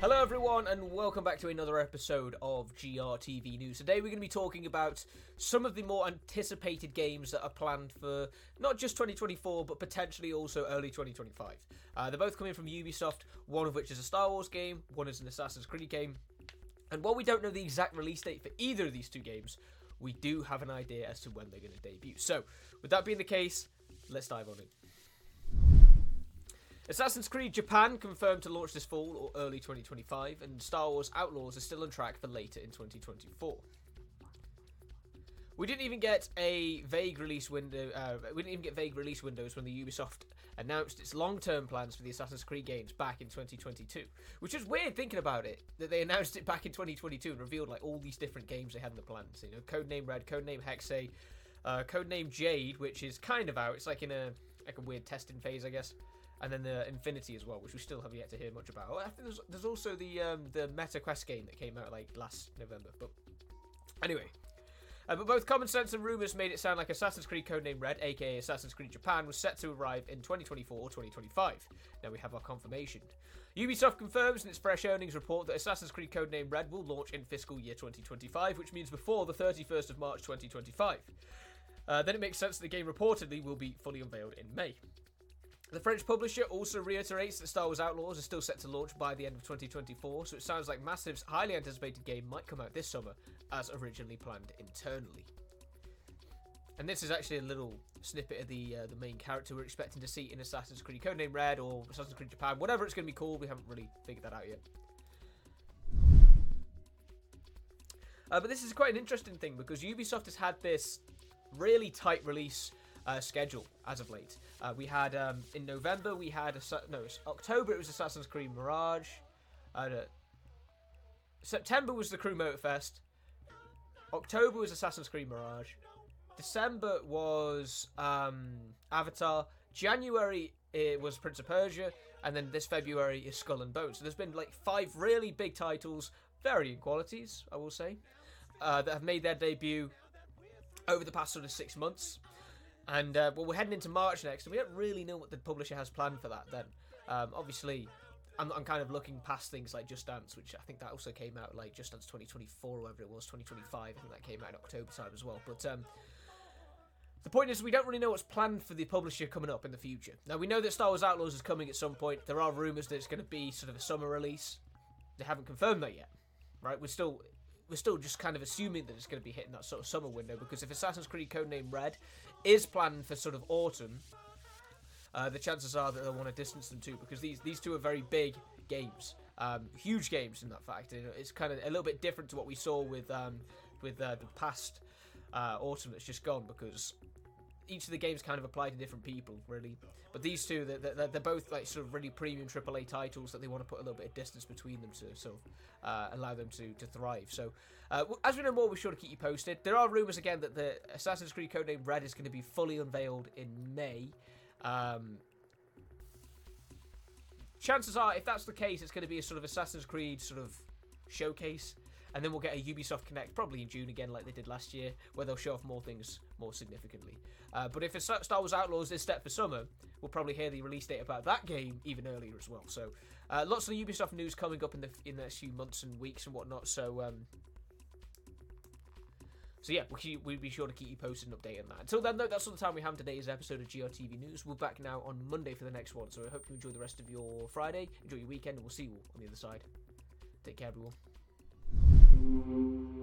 Hello, everyone, and welcome back to another episode of GRTV News. Today, we're going to be talking about some of the more anticipated games that are planned for not just 2024, but potentially also early 2025. Uh, they're both coming from Ubisoft, one of which is a Star Wars game, one is an Assassin's Creed game. And while we don't know the exact release date for either of these two games, we do have an idea as to when they're going to debut. So, with that being the case, let's dive on in. Assassin's Creed Japan confirmed to launch this fall or early 2025, and Star Wars Outlaws is still on track for later in 2024. We didn't even get a vague release window. Uh, we didn't even get vague release windows when the Ubisoft announced its long-term plans for the Assassin's Creed games back in 2022, which is weird thinking about it that they announced it back in 2022 and revealed like all these different games they had in the plans. You know, Codename Red, Codename Hexe, uh, Codename Jade, which is kind of out. It's like in a like a weird testing phase, I guess and then the Infinity as well, which we still have yet to hear much about. I think there's, there's also the um, the Meta Quest game that came out like last November. But anyway, uh, but both common sense and rumors made it sound like Assassin's Creed Codename Red, aka Assassin's Creed Japan, was set to arrive in 2024 or 2025. Now we have our confirmation. Ubisoft confirms in its fresh earnings report that Assassin's Creed Codename Red will launch in fiscal year 2025, which means before the 31st of March 2025. Uh, then it makes sense that the game reportedly will be fully unveiled in May. The French publisher also reiterates that Star Wars Outlaws is still set to launch by the end of 2024, so it sounds like Massive's highly anticipated game might come out this summer, as originally planned internally. And this is actually a little snippet of the uh, the main character we're expecting to see in Assassin's Creed Codename Red or Assassin's Creed Japan, whatever it's going to be called. We haven't really figured that out yet. Uh, but this is quite an interesting thing because Ubisoft has had this really tight release uh, schedule as of late. Uh, we had um, in November we had a no October it was Assassin's Creed Mirage. Uh, September was the Crew Motorfest. October was Assassin's Creed Mirage. December was um, Avatar. January it was Prince of Persia, and then this February is Skull and Bones. So there's been like five really big titles, varying qualities, I will say, uh, that have made their debut over the past sort of six months. And uh, well, we're heading into March next, and we don't really know what the publisher has planned for that. Then, um, obviously, I'm, I'm kind of looking past things like Just Dance, which I think that also came out like Just Dance 2024 or whatever it was, 2025. I think that came out in October time as well. But um, the point is, we don't really know what's planned for the publisher coming up in the future. Now, we know that Star Wars Outlaws is coming at some point. There are rumors that it's going to be sort of a summer release. They haven't confirmed that yet, right? We're still we're still just kind of assuming that it's going to be hitting that sort of summer window because if Assassin's Creed Codename Red is planned for sort of autumn, uh, the chances are that they'll want to distance them too because these these two are very big games, um, huge games in that fact. It's kind of a little bit different to what we saw with um, with uh, the past uh, autumn that's just gone because each of the games kind of apply to different people, really. But these two, they're, they're, both like sort of really premium AAA titles that they want to put a little bit of distance between them to sort of uh, allow them to, to thrive. So, uh, as we know more, we're sure to keep you posted. There are rumors again that the Assassin's Creed Codename Red is going to be fully unveiled in May. Um, chances are, if that's the case, it's going to be a sort of Assassin's Creed sort of showcase and then we'll get a Ubisoft Connect probably in June again, like they did last year, where they'll show off more things more significantly. Uh, but if it's Star Wars Outlaws is set for summer, we'll probably hear the release date about that game even earlier as well. So uh, lots of the Ubisoft news coming up in the in the next few months and weeks and whatnot. So. Um, so yeah, we'll, we'll, be sure to keep you posted and updated on that. Until then, though, that's all the time we have today's episode of GRTV News. We're back now on Monday for the next one, so I hope you enjoy the rest of your Friday, enjoy your weekend, and we'll see you on the other side. Take care, everyone. Thank you.